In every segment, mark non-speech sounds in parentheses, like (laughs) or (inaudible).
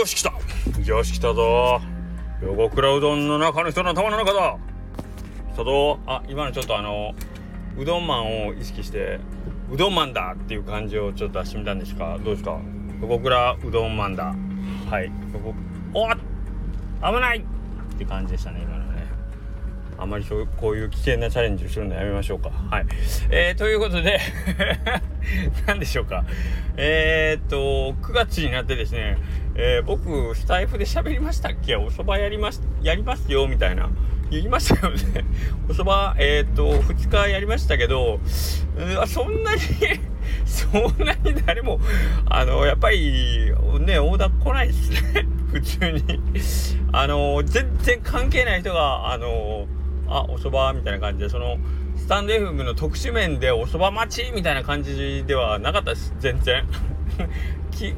よし来た。よし来たぞ。横倉うどんの中の人の頭の中だ。来たぞ。あ今のちょっとあのうどんマンを意識してうどんマンだっていう感じをちょっと出してみたんですか？どうですか？横倉うどんマンだ。はい。おっ！危ない！って感じでしたね今あまりそうこういう危険なチャレンジをするのやめましょうか。はい。えー、ということで (laughs) 何でしょうか。えー、っと9月になってですね、えー、僕スタイフで喋りましたっけ？お蕎麦やりますやりますよみたいな。言いましたよね。(laughs) お蕎麦えー、っと2日やりましたけど、うん、そんなに (laughs) そんなに誰もあのやっぱりねオーダー来ないですね。普通に。あの全然関係ない人があのあお蕎麦みたいな感じでそのスタンド FM の特殊面でお蕎麦待ちみたいな感じではなかったです。全然。(laughs)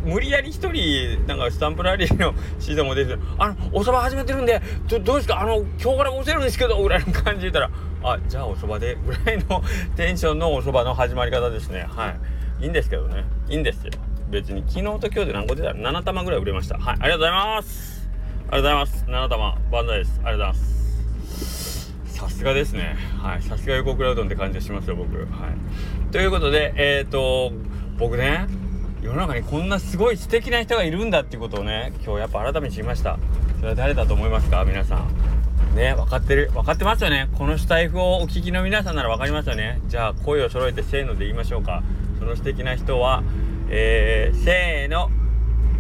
無理やり一人なんかスタンプラリーのシートも出てあのお蕎麦始めてるんでどどうですか？あの今日から押せるんですけどぐらいの感じで言ったらあじゃあお蕎麦でぐらいの (laughs) テンションのお蕎麦の始まり方ですね。はい。いいんですけどね。いいんですよ。別に昨日と今日で何個出た？ら7玉ぐらい売れました。はい。ありがとうございます。ありがとうございます。7玉万歳です。ありがとうございます。さすがですね。はい。さすが横倉うどんって感じがしますよ、僕。はい。ということで、えっ、ー、と、僕ね、世の中にこんなすごい素敵な人がいるんだっていうことをね、今日やっぱ改めて知りました。それは誰だと思いますか？皆さん。ね、分かってる、分かってますよね。このスタイフをお聞きの皆さんなら分かりますよね。じゃあ、声を揃えてせーので言いましょうか。その素敵な人は、えー、せーの、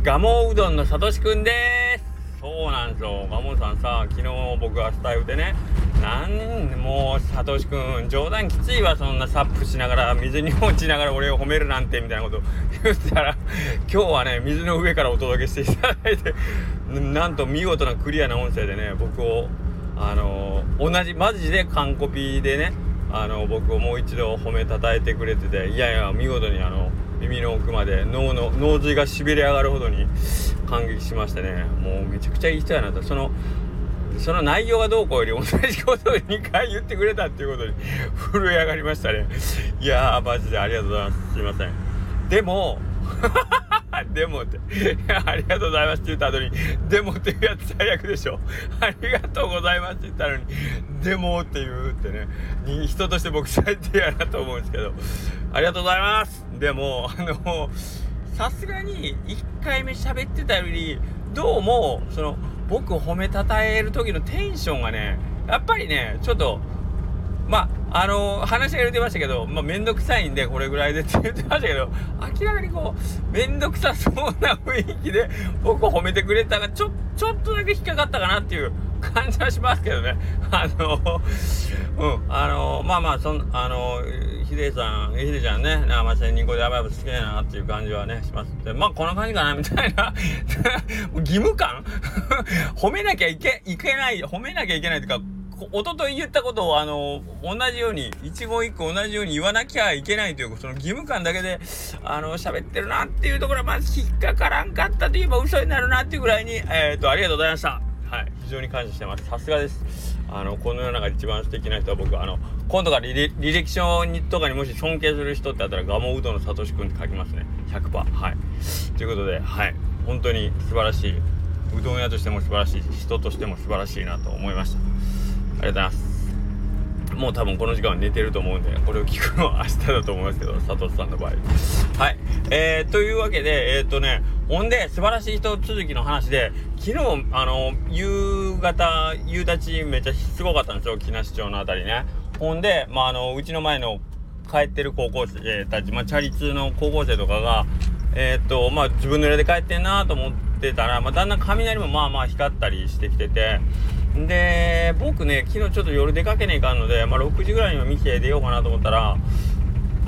ガモうどんのさとしくんです。そうなんですよ。ガモさんさ、昨日僕はスタイフでね、なんもう、さとしくん、冗談きついわ、そんなサップしながら、水に落ちながら俺を褒めるなんて、みたいなこと (laughs) 言ったら、今日はね、水の上からお届けしていただいて、なんと見事なクリアな音声でね、僕を、あの、同じ、マジで完コピでね、あの、僕をもう一度褒めたたえてくれてて、いやいや、見事にあの、耳の奥まで脳の脳髄がしびれ上がるほどに感激しましたね。もうめちゃくちゃいい人やなと。そのその内容がどうこうより同じことを2回言ってくれたっていうことに震え上がりましたね。いやーマジでありがとうございます。すいません。でも (laughs) でもって、(laughs) ありがとうございますって言った後に、でもっていうやつ最悪でしょ。(laughs) ありがとうございますって言ったのに、でもって言うってね、人として僕最低やなと思うんですけど、ありがとうございます。でも、あの、さすがに1回目喋ってたより、どうも、その、僕褒めたたえる時のテンションがね、やっぱりね、ちょっと、まあ、あのー、話が言ってましたけど、まあ、めんどくさいんで、これぐらいでって言ってましたけど、明らかにこう、めんどくさそうな雰囲気で、僕を褒めてくれたが、ちょ、ちょっとだけ引っかかったかなっていう感じはしますけどね。あのー、うん、あのー、まあまあ、そん、あのヒデさん、ヒデちゃんね、まあ、千人語でやばいこと好きだなっていう感じはね、します。で、まあ、こんな感じかな、みたいな (laughs) 義務感？(laughs) 褒めなきゃいけ、いけない、褒めなきゃいけないというか、おととい言ったことを、あの、同じように、一言一句同じように言わなきゃいけないという、その義務感だけで、あの、喋ってるなっていうところは、まず引っかからんかったと言えば嘘になるなっていうぐらいに、えっ、ー、と、ありがとうございました。はい。非常に感謝してます。さすがです。あの、この世の中で一番素敵な人は僕、あの、今度から履歴書にとかにもし尊敬する人ってあったら、ガモウドのサトシ君って書きますね。100%。はい。ということで、はい。本当に素晴らしい。うどん屋としても素晴らしい人としても素晴らしいなと思いました。ありがとうございます。もう多分この時間は寝てると思うんでこれを聞くのは明日だと思いますけど佐藤さんの場合。はい。えー、というわけでえー、っとねほんで素晴らしい人続きの話で昨日あの夕方夕立めっちゃすごかったんですよ。木梨町の辺りね。ほんでまああのうちの前の帰ってる高校生たちまあチャリ通の高校生とかがえー、っとまあ自分の家で帰ってんなと思ってたら、まあ、だんだん雷もまあまあ光ったりしてきててで、僕ね、昨日ちょっと夜出かけねえかんので、まあ、6時ぐらいには店出ようかなと思ったら、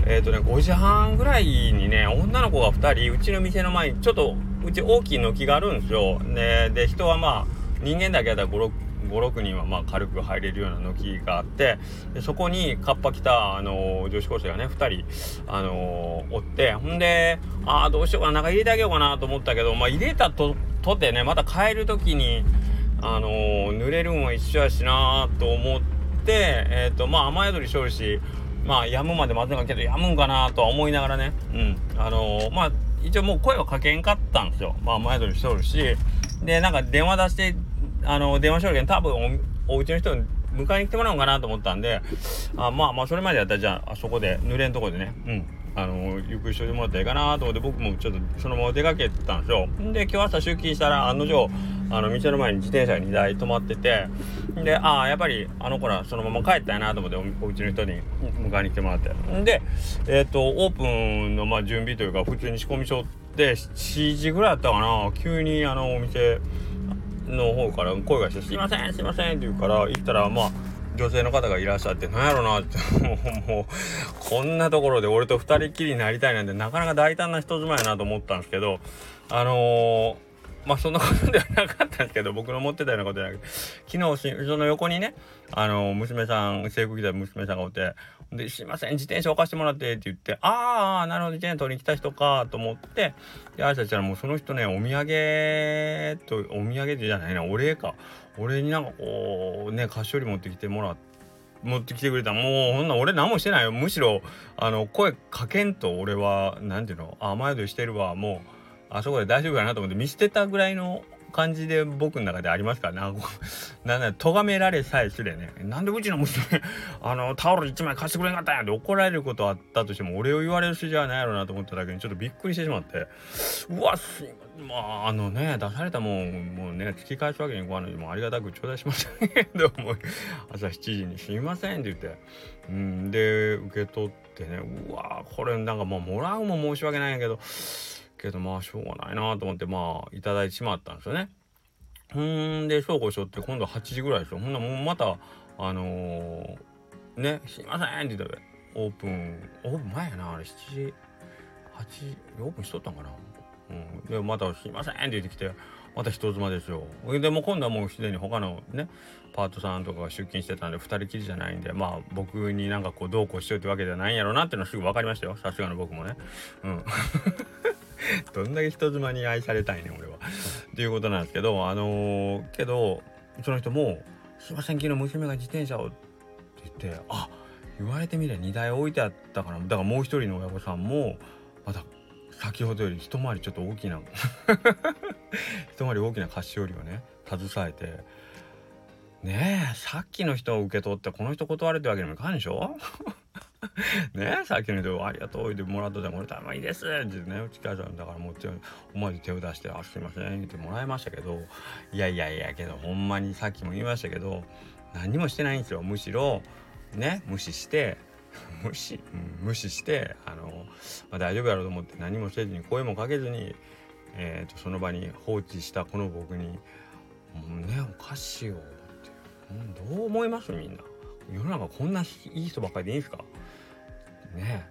えっ、ー、とね、5時半ぐらいにね、女の子が2人、うちの店の前に、ちょっと、うち大きい軒があるんですよ。ね、で、人はまあ、人間だけだったら5、5、6人はまあ軽く入れるような軒があってでそこにカッパ来た、あの、女子高生がね2人、あのー、おってほんでああどうしようかな中入れてあげようかなと思ったけど、まあ、入れたととてねまた帰る時にあの、濡れるんは一緒やしなと思って、えっ、ー、と、まあ、雨宿りしょるし、まあ、止むまで待つんかけど、止むんかなとは思いながらね、うん、あのー、まあ、一応もう声はかけんかったんですよ。まあ前通りしとるし。でなんか電話出してあの電話証言多分おお家の人に迎えに来てもらおうかなと思ったんであまあまあそれまでやったらじゃああそこで濡れんとこでねうん。あのゆっくりしといてもらったらいいかなと思って僕もちょっとそのまま出かけたんですよ。で今日朝出勤したら案の定あの店の前に自転車が2台止まっててでああやっぱりあの子らそのまま帰ったやなと思っておお家の人に迎えに来てもらって。でえっ、ー、とオープンのまあ準備というか普通に仕込みしょって7時ぐらいだったかな。急にあのお店の方から声がして「すいませんすいません」って言うから行ったらまあ女性の方がいらっしゃって何やろなってもうもうこんなところで俺と2人きりになりたいなんてなかなか大胆な人妻やなと思ったんですけどあのー、まあそんなことではなかったんですけど僕の持ってたようなことじゃなくて昨日その横にねあの、娘さん制服着た娘さんがおってで、すいません、自転車置かしてもらってって言って、ああ、なるほど、自転車取りに来た人かと思って、で、挨拶したらもうその人ね、お土産と、お土産じゃないな、お礼か。俺になんかこう、ね、菓子折り持ってきてもらって、持ってきてくれた。もうほんな俺何もしてないよ。むしろあの声かけんと俺は何ていうの甘えどしてるわ。もうあそこで大丈夫かなと思って見捨てたぐらいの感じで僕の中でありますからね。なんだ、咎められさえすれね。なんでうちの娘、(laughs) あの、タオル1枚貸してくれんかったんや。って怒られることあったとしても、俺を言われる筋合いないやろなと思っただけにちょっとびっくりしてしまって、うわ、すまあ、あのね、出されたもん、もうね、突き返すわけにいかないので、もありがたく頂戴しましたけど、朝7時にすいませんって言って、うん、で、受け取ってね、うわ、これなんかもうもらうも申し訳ないんやけど、けどまあしょうがないなと思ってまあいただいてしまったんですよね。ほんでそうこうしよって今度8時ぐらいですよ。ほんなもうまたあのー、ね「すいません」って言ったらオープンオープン前やなあれ7時8時オープンしとったんかな。うん。でまた「すいません」って言ってきてまた人妻ですよ。でも今度はもうすでに他のねパートさんとかが出勤してたんで2人きりじゃないんでまあ僕になんかこうどうこうしようってわけじゃないんやろうなっていうのはすぐ分かりましたよ。さすがの僕もね。うん。(laughs) どんだけ人妻に愛されたいね俺は。っていうことなんですけどあのー、けどその人も「すいません昨日娘が自転車を」って言ってあ言われてみれば荷台置いてあったからだからもう一人の親御さんもまた先ほどより一回りちょっと大きな (laughs) 一回り大きな菓子折りをね携えてねえさっきの人を受け取ってこの人断れってわけにもいかんでしょ？(laughs) ねさっきの人ありがとう言ってもらっとでも俺たまいいですってね内川さんだからもう思わず手を出して「あすいません」言ってもらいましたけどいやいやいやけどほんまにさっきも言いましたけど何もしてないんですよむしろね無視して (laughs) 無視、無視してあの、まあ、大丈夫やろうと思って何もせずに声もかけずに、えーと、その場に放置したこの僕に「もうねおかしいよ」って、どう思いますみんな。世の中こんないい人ばっかりでいいんですか？ね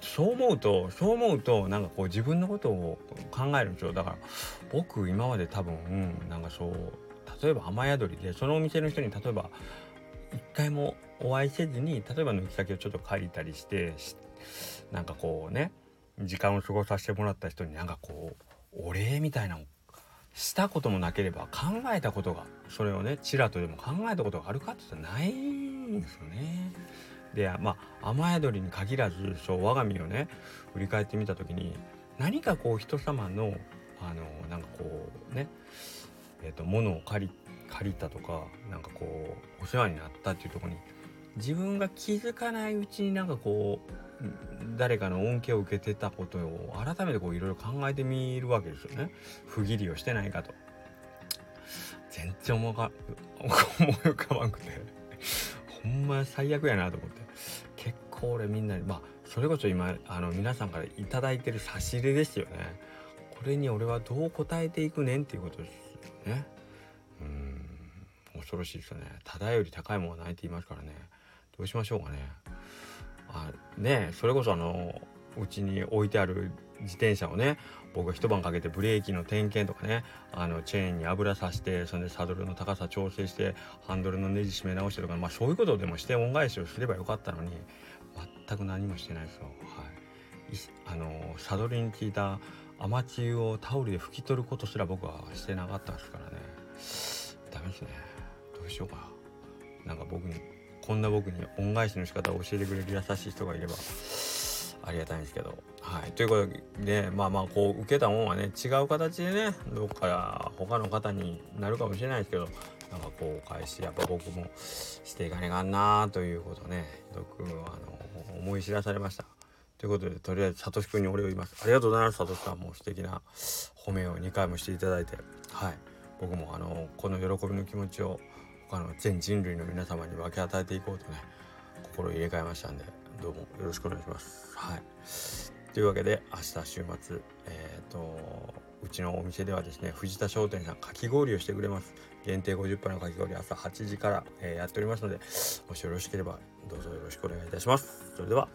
そう思うとそう思うとなんかこう自分のことを考えるんですよだから僕今まで多分、うん、なんかそう例えば雨宿りでそのお店の人に例えば一回もお会いせずに例えば抜き先をちょっと借りたりしてなんかこうね時間を過ごさせてもらった人になんかこうお礼みたいなのしたこともなければ考えたことがそれをねちらとでも考えたことがあるかって言ったらないんですよね。でまあ雨宿りに限らずそう我が身をね振り返ってみた時に何かこう人様のあのなんかこうねえ、ー、と物を借り借りたとかなんかこうお世話になったっていうとこに自分が気づかないうちになんかこう誰かの恩恵を受けてたことを改めてこういろいろ考えてみるわけですよね。不義理をしてないかと。全然思い浮かばんくて。ほんま最悪やなと思って。結構俺みんなにまあそれこそ今あの皆さんから頂いてる差し入れですよね。これに俺はどう答えていくねんっていうことですよね。うん。恐ろしいですよね。ただより高いものはないって言いますからね。どうしましょうかね。あねそれこそあのうちに置いてある自転車をね僕が一晩かけてブレーキの点検とかねあのチェーンに油さしてそれでサドルの高さ調整してハンドルのネジ締め直してとかまあそういうことでもして恩返しをすればよかったのに全く何もしてないですよ。はい、あのサドルに効いた雨露をタオルで拭き取ることすら僕はしてなかったですからね。ダメですね。どうしようかなんか僕にこんな僕に恩返しの仕方を教えてくれる優しい人がいれば。ありがたいんですけど。はい、ということでまあまあこう受けたもんはね違う形でねどっか他の方になるかもしれないですけどなんかこう返しやっぱ僕もしていかねえかんなということね僕あの思い知らされました。ということでとりあえずさとしくんにお礼を言います。ありがとうございますさとしさんも素敵な褒めを2回もしていただいてはい僕もあのこの喜びの気持ちを他の全人類の皆様に分け与えていこうとね心を入れ替えましたんでどうもよろしくお願いします。はい。というわけで明日週末えっ、ー、とうちのお店ではですね藤田商店さんかき氷をしてくれます。限定50杯のかき氷朝8時から、えー、やっておりますのでもしよろしければどうぞよろしくお願いいたします。それでは